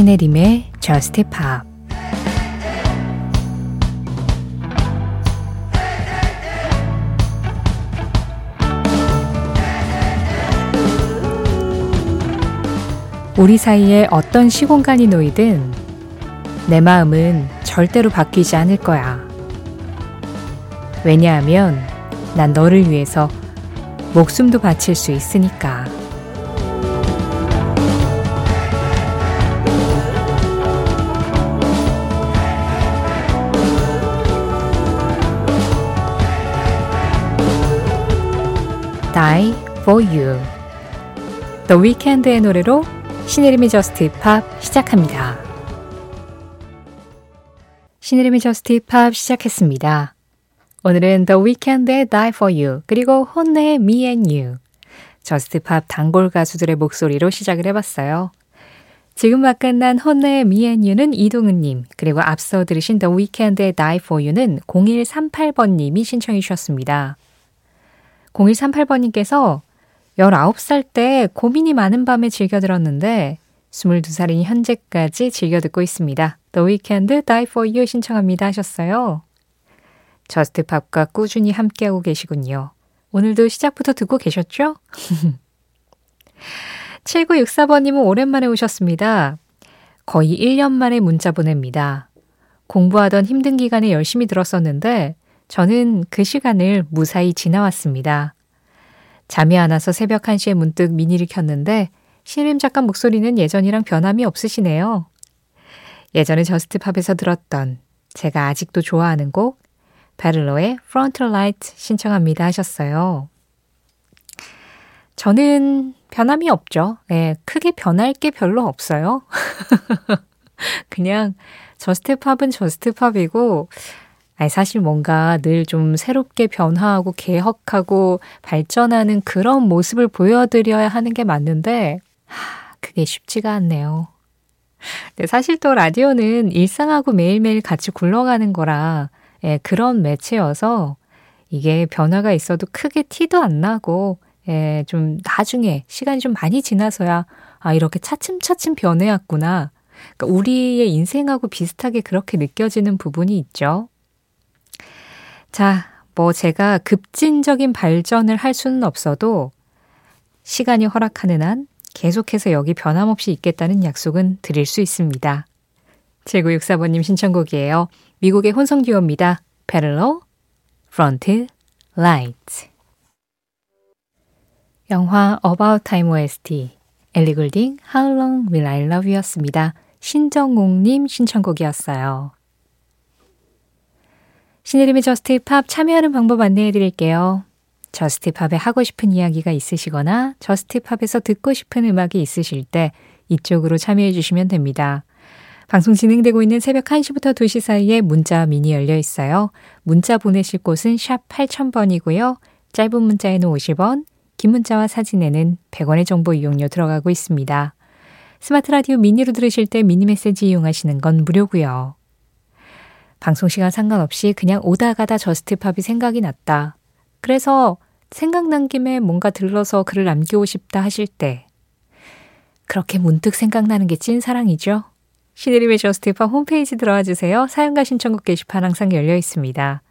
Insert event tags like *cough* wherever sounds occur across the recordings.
신혜림의 Just 우리 사이에 어떤 시공간이 놓이든 내 마음은 절대로 바뀌지 않을 거야. 왜냐하면 난 너를 위해서 목숨도 바칠 수 있으니까. Die for You. The Weeknd의 노래로 신혜림의 JUST POP 시작합니다. 신혜림의 JUST POP 시작했습니다. 오늘은 The Weeknd의 Die for You 그리고 HONNE의 Me and You JUST POP 단골 가수들의 목소리로 시작을 해봤어요. 지금 막 끝난 HONNE의 Me and You는 이동은님 그리고 앞서 들으신 The Weeknd의 Die for You는 0138번님이 신청해 주셨습니다. 0138번님께서 19살 때 고민이 많은 밤에 즐겨 들었는데 22살인 현재까지 즐겨 듣고 있습니다. The Weeknd Die for You 신청합니다 하셨어요. 저스트팝과 꾸준히 함께하고 계시군요. 오늘도 시작부터 듣고 계셨죠? *laughs* 7964번님은 오랜만에 오셨습니다. 거의 1년 만에 문자 보냅니다. 공부하던 힘든 기간에 열심히 들었었는데 저는 그 시간을 무사히 지나왔습니다. 잠이 안 와서 새벽 1시에 문득 미니를 켰는데 신림 작가 목소리는 예전이랑 변함이 없으시네요. 예전에 저스트팝에서 들었던 제가 아직도 좋아하는 곡 베를로의 Front Light 신청합니다 하셨어요. 저는 변함이 없죠. 네, 크게 변할 게 별로 없어요. *laughs* 그냥 저스트팝은 저스트팝이고 사실 뭔가 늘 좀 새롭게 변화하고 개혁하고 발전하는 그런 모습을 보여드려야 하는 게 맞는데 하, 그게 쉽지가 않네요. 네, 사실 또 라디오는 일상하고 매일매일 같이 굴러가는 거라 예, 그런 매체여서 이게 변화가 있어도 크게 티도 안 나고 예, 좀 나중에 시간이 좀 많이 지나서야 아 이렇게 차츰차츰 변해왔구나. 그러니까 우리의 인생하고 비슷하게 그렇게 느껴지는 부분이 있죠. 자, 뭐 제가 급진적인 발전을 할 수는 없어도 시간이 허락하는 한 계속해서 여기 변함없이 있겠다는 약속은 드릴 수 있습니다. 7964번님 신청곡이에요. 미국의 혼성 듀오입니다. 페를로, 프론트, 라이트. 영화 About Time OST, Ellie Goulding, How Long Will I Love You였습니다. 신정옥님 신청곡이었어요. 신혜림의 JUST POP 참여하는 방법 안내해 드릴게요. JUST POP에 하고 싶은 이야기가 있으시거나 JUST POP에서 듣고 싶은 음악이 있으실 때 이쪽으로 참여해 주시면 됩니다. 방송 진행되고 있는 새벽 1시부터 2시 사이에 문자 미니 열려 있어요. 문자 보내실 곳은 샵 8000번이고요. 짧은 문자에는 50원, 긴 문자와 사진에는 100원의 정보 이용료 들어가고 있습니다. 스마트 라디오 미니로 들으실 때 미니 메시지 이용하시는 건 무료고요. 방송 시간 상관없이 그냥 오다 가다 JUST POP이 생각이 났다. 그래서 생각난 김에 뭔가 들러서 글을 남기고 싶다 하실 때 그렇게 문득 생각나는 게 찐 사랑이죠. 신혜림의 JUST POP 홈페이지 들어와 주세요. 사연과 신청곡 게시판 항상 열려 있습니다.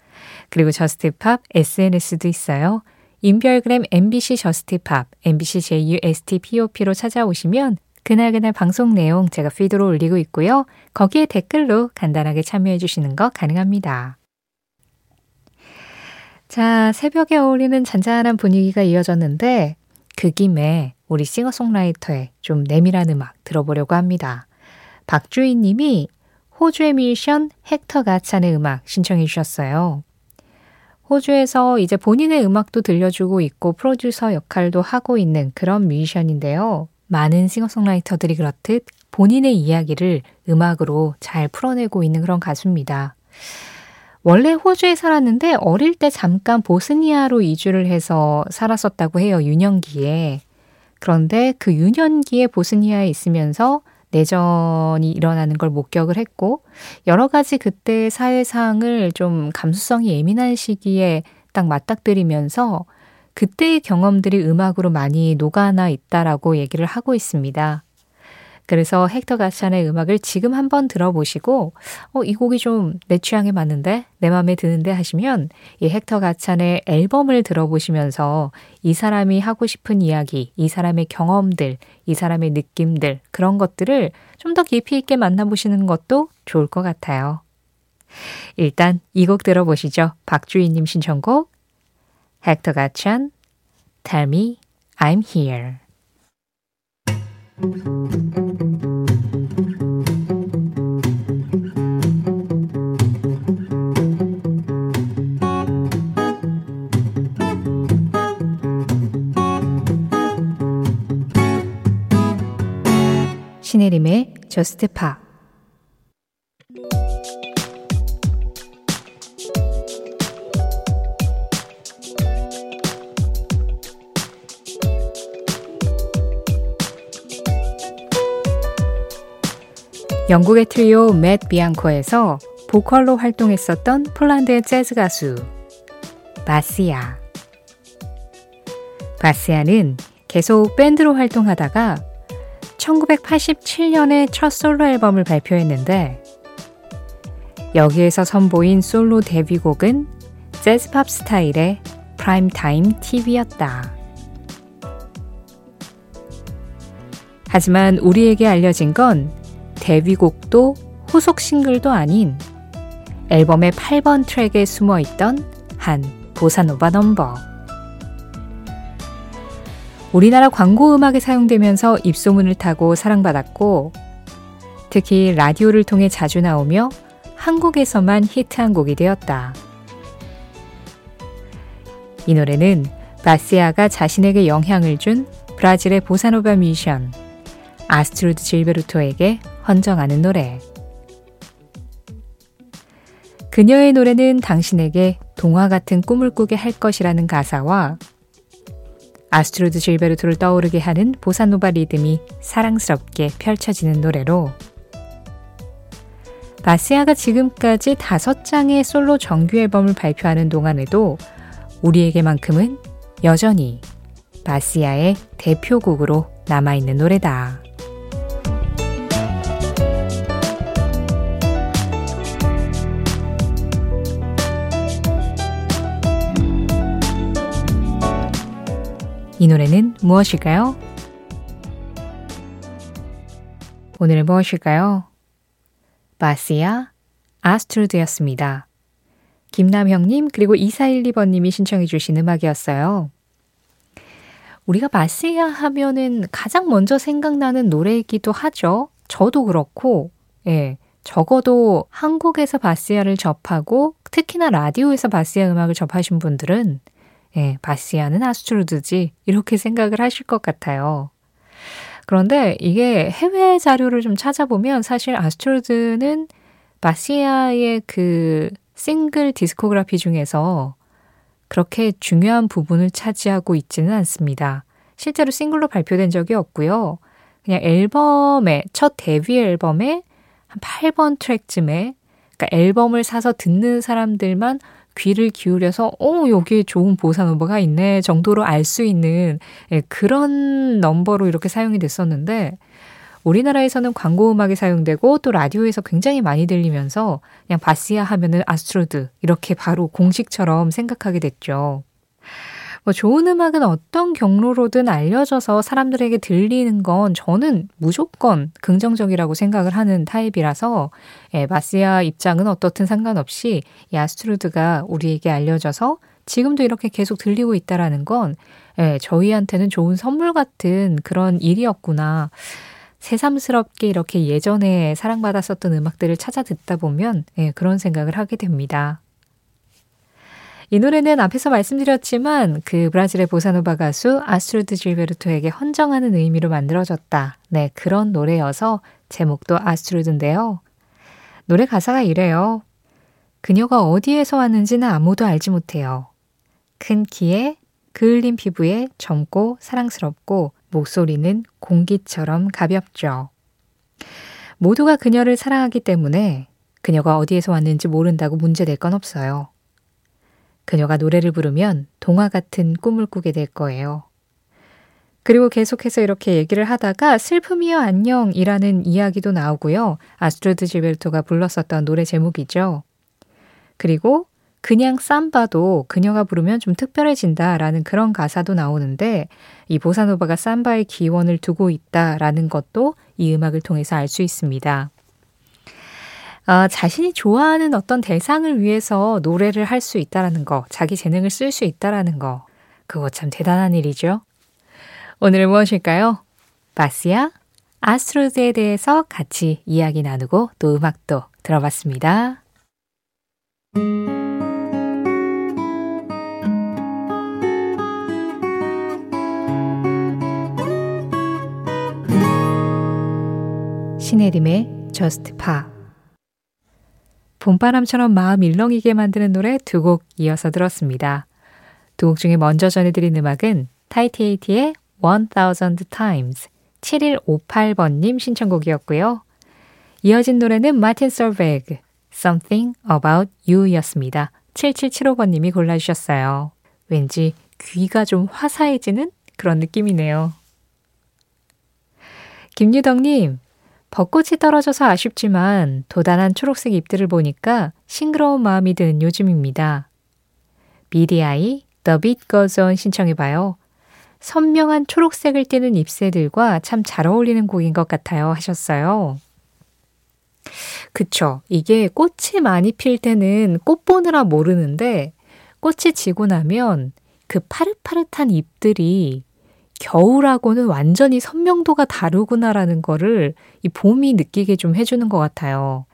그리고 JUST POP SNS도 있어요. 인별그램 MBC JUST POP, MBC JUSTPOP로 찾아오시면 그날그날 방송 내용 제가 feed로 올리고 있고요. 거기에 댓글로 간단하게 참여해 주시는 거 가능합니다. 자, 새벽에 어울리는 잔잔한 분위기가 이어졌는데 그 김에 우리 싱어송라이터의 좀 내밀한 음악 들어보려고 합니다. 박주희 님이 호주의 뮤지션 헥터 가찬의 음악 신청해 주셨어요. 호주에서 이제 본인의 음악도 들려주고 있고 프로듀서 역할도 하고 있는 그런 뮤지션인데요. 많은 싱어송라이터들이 그렇듯 본인의 이야기를 음악으로 잘 풀어내고 있는 그런 가수입니다. 원래 호주에 살았는데 어릴 때 잠깐 보스니아로 이주를 해서 살았었다고 해요. 유년기에. 그런데 그 유년기에 보스니아에 있으면서 내전이 일어나는 걸 목격을 했고 여러 가지 그때 사회상을 좀 감수성이 예민한 시기에 딱 맞닥뜨리면서 그때의 경험들이 음악으로 많이 녹아나 있다라고 얘기를 하고 있습니다. 그래서 헥터 가찬의 음악을 지금 한번 들어보시고 어, 이 곡이 좀 내 취향에 맞는데 내 마음에 드는데 하시면 이 헥터 가찬의 앨범을 들어보시면서 이 사람이 하고 싶은 이야기, 이 사람의 경험들, 이 사람의 느낌들 그런 것들을 좀 더 깊이 있게 만나보시는 것도 좋을 것 같아요. 일단 이 곡 들어보시죠. 박주희님 신청곡 헥터 가 찬 Tell me I'm here. 신혜림의 저스트 파 영국의 트리오 맷 비앙코에서 보컬로 활동했었던 폴란드의 재즈 가수 바시아. 바시아는 계속 밴드로 활동하다가 1987년에 첫 솔로 앨범을 발표했는데 여기에서 선보인 솔로 데뷔곡은 재즈팝 스타일의 Prime Time TV였다. 하지만 우리에게 알려진 건 데뷔곡도 후속 싱글도 아닌 앨범의 8번 트랙에 숨어 있던 한 보사노바 넘버. 우리나라 광고 음악에 사용되면서 입소문을 타고 사랑받았고, 특히 라디오를 통해 자주 나오며 한국에서만 히트한 곡이 되었다. 이 노래는 바시아가 자신에게 영향을 준 브라질의 보사노바 뮤지션 아스트루드 질베르토에게 헌정하는 노래. 그녀의 노래는 당신에게 동화 같은 꿈을 꾸게 할 것이라는 가사와 아스트루드 질베르토를 떠오르게 하는 보사노바 리듬이 사랑스럽게 펼쳐지는 노래로 바시아가 지금까지 다섯 장의 솔로 정규 앨범을 발표하는 동안에도 우리에게만큼은 여전히 바시아의 대표곡으로 남아있는 노래다. 이 노래는 무엇일까요? 오늘은 무엇일까요? 바시아 아스트루드였습니다. 김남형님 그리고 2412번님이 신청해 주신 음악이었어요. 우리가 바시아 하면은 가장 먼저 생각나는 노래이기도 하죠. 저도 그렇고, 예. 적어도 한국에서 바시아를 접하고 특히나 라디오에서 바시아 음악을 접하신 분들은 예, 바시아는 아스트루드지 이렇게 생각을 하실 것 같아요. 그런데 이게 해외 자료를 좀 찾아보면 사실 아스트루드는 바시아의 그 싱글 discography 중에서 그렇게 중요한 부분을 차지하고 있지는 않습니다. 실제로 싱글로 발표된 적이 없고요. 그냥 앨범에, 첫 데뷔 앨범에 한 8번 트랙쯤에, 그러니까 앨범을 사서 듣는 사람들만 귀를 기울여서 어 여기에 좋은 보사노바가 있네 정도로 알 수 있는 예, 그런 넘버로 이렇게 사용이 됐었는데 우리나라에서는 광고 음악이 사용되고 또 라디오에서 굉장히 많이 들리면서 그냥 바시아 하면은 아스트루드 이렇게 바로 공식처럼 생각하게 됐죠. 뭐 좋은 음악은 어떤 경로로든 알려져서 사람들에게 들리는 건 저는 무조건 긍정적이라고 생각을 하는 타입이라서 예, 바시아 입장은 어떻든 상관없이 이 아스트루드가 우리에게 알려져서 지금도 이렇게 계속 들리고 있다라는 건 예, 저희한테는 좋은 선물 같은 그런 일이었구나. 새삼스럽게 이렇게 예전에 사랑받았었던 음악들을 찾아 듣다 보면 예, 그런 생각을 하게 됩니다. 이 노래는 앞에서 말씀드렸지만 그 브라질의 보사노바 가수 아스트루드 질베르토에게 헌정하는 의미로 만들어졌다. 네, 그런 노래여서 제목도 아스트루드인데요. 노래 가사가 이래요. 그녀가 어디에서 왔는지는 아무도 알지 못해요. 큰 키에 그을린 피부에 젊고 사랑스럽고 목소리는 공기처럼 가볍죠. 모두가 그녀를 사랑하기 때문에 그녀가 어디에서 왔는지 모른다고 문제될 건 없어요. 그녀가 노래를 부르면 동화 같은 꿈을 꾸게 될 거예요. 그리고 계속해서 이렇게 얘기를 하다가 슬픔이여 안녕이라는 이야기도 나오고요. 아스트루드 질베르토가 불렀었던 노래 제목이죠. 그리고 그냥 삼바도 그녀가 부르면 좀 특별해진다라는 그런 가사도 나오는데 이 보사노바가 삼바의 기원을 두고 있다라는 것도 이 음악을 통해서 알 수 있습니다. 아, 자신이 좋아하는 어떤 대상을 위해서 노래를 할 수 있다라는 거, 자기 재능을 쓸 수 있다라는 거, 그거 참 대단한 일이죠. 오늘은 무엇일까요? 바스야 아스트로즈에 대해서 같이 이야기 나누고 또 음악도 들어봤습니다. 신혜림의 Just Pa 봄바람처럼 마음 일렁이게 만드는 노래 두 곡 이어서 들었습니다. 두 곡 중에 먼저 전해드린 음악은 타이티에이티의 1000 Times 7158번님 신청곡이었고요. 이어진 노래는 마틴 설베그 Something About You였습니다. 7775번님이 골라주셨어요. 왠지 귀가 좀 화사해지는 그런 느낌이네요. 김유덕님, 벚꽃이 떨어져서 아쉽지만 도단한 초록색 잎들을 보니까 싱그러운 마음이 드는 요즘입니다. BDI The Beat Goes On 신청해봐요. 선명한 초록색을 띠는 잎새들과 참 잘 어울리는 곡인 것 같아요 하셨어요. 그쵸. 이게 꽃이 많이 필 때는 꽃 보느라 모르는데 꽃이 지고 나면 그 파릇파릇한 잎들이 겨울하고는 완전히 선명도가 다르구나라는 거를 이 봄이 느끼게 좀 해주는 것 같아요.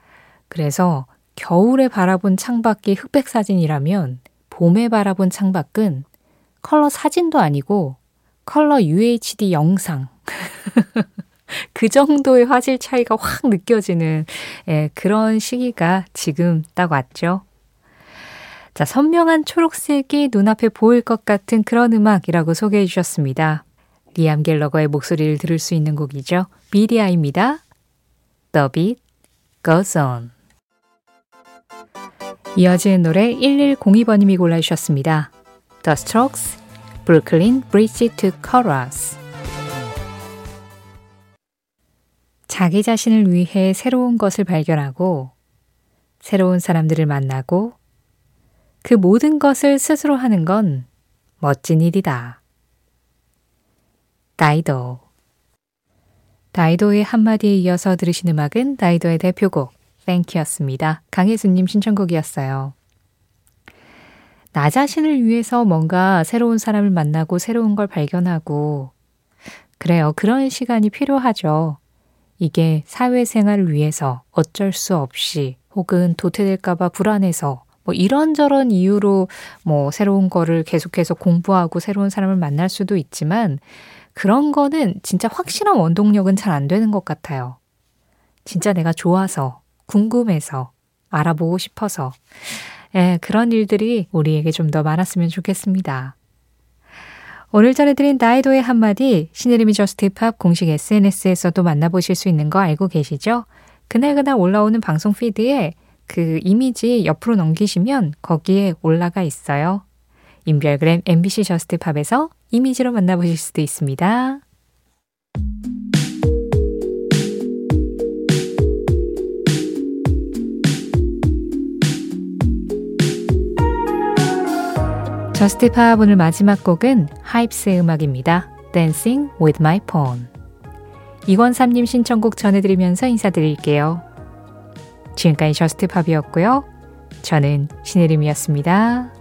그래서 겨울에 바라본 창밖이 흑백 사진이라면 봄에 바라본 창밖은 컬러 사진도 아니고 컬러 UHD 영상. *laughs* 그 정도의 화질 차이가 확 느껴지는 예, 그런 시기가 지금 딱 왔죠. 자, 선명한 초록색이 눈앞에 보일 것 같은 그런 음악이라고 소개해 주셨습니다. 리암 갤러거의 목소리를 들을 수 있는 곡이죠. 미디아입니다. The Beat Goes On. 이어지는 노래 1102번님이 골라주셨습니다. The Strokes, Brooklyn Bridge to Chorus. 자기 자신을 위해 새로운 것을 발견하고 새로운 사람들을 만나고 그 모든 것을 스스로 하는 건 멋진 일이다. 다이도 다이도의 한마디에 이어서 들으신 음악은 다이도의 대표곡 땡큐였습니다. 강혜수님 신청곡이었어요. 나 자신을 위해서 뭔가 새로운 사람을 만나고 새로운 걸 발견하고 그래요. 그런 시간이 필요하죠. 이게 사회생활을 위해서 어쩔 수 없이 혹은 도태될까봐 불안해서 뭐 이런저런 이유로 뭐 새로운 거를 계속해서 공부하고 새로운 사람을 만날 수도 있지만 그런 거는 진짜 확실한 원동력은 잘 안 되는 것 같아요. 진짜 내가 좋아서, 궁금해서, 알아보고 싶어서, 예, 그런 일들이 우리에게 좀 더 많았으면 좋겠습니다. 오늘 전해드린 나이도의 한마디 신혜림의 JUST POP 공식 SNS에서도 만나보실 수 있는 거 알고 계시죠? 그날그날 올라오는 방송 feed에 그 이미지 옆으로 넘기시면 거기에 올라가 있어요. 인별그램 MBC JUST POP에서 이미지로 만나보실 수도 있습니다. JUST POP 오늘 마지막 곡은 HYBS의 음악입니다. Dancing with my phone. 이권삼님 신청곡 전해드리면서 인사드릴게요. 지금까지 저스트 팝이었고요. 저는 신혜림이었습니다.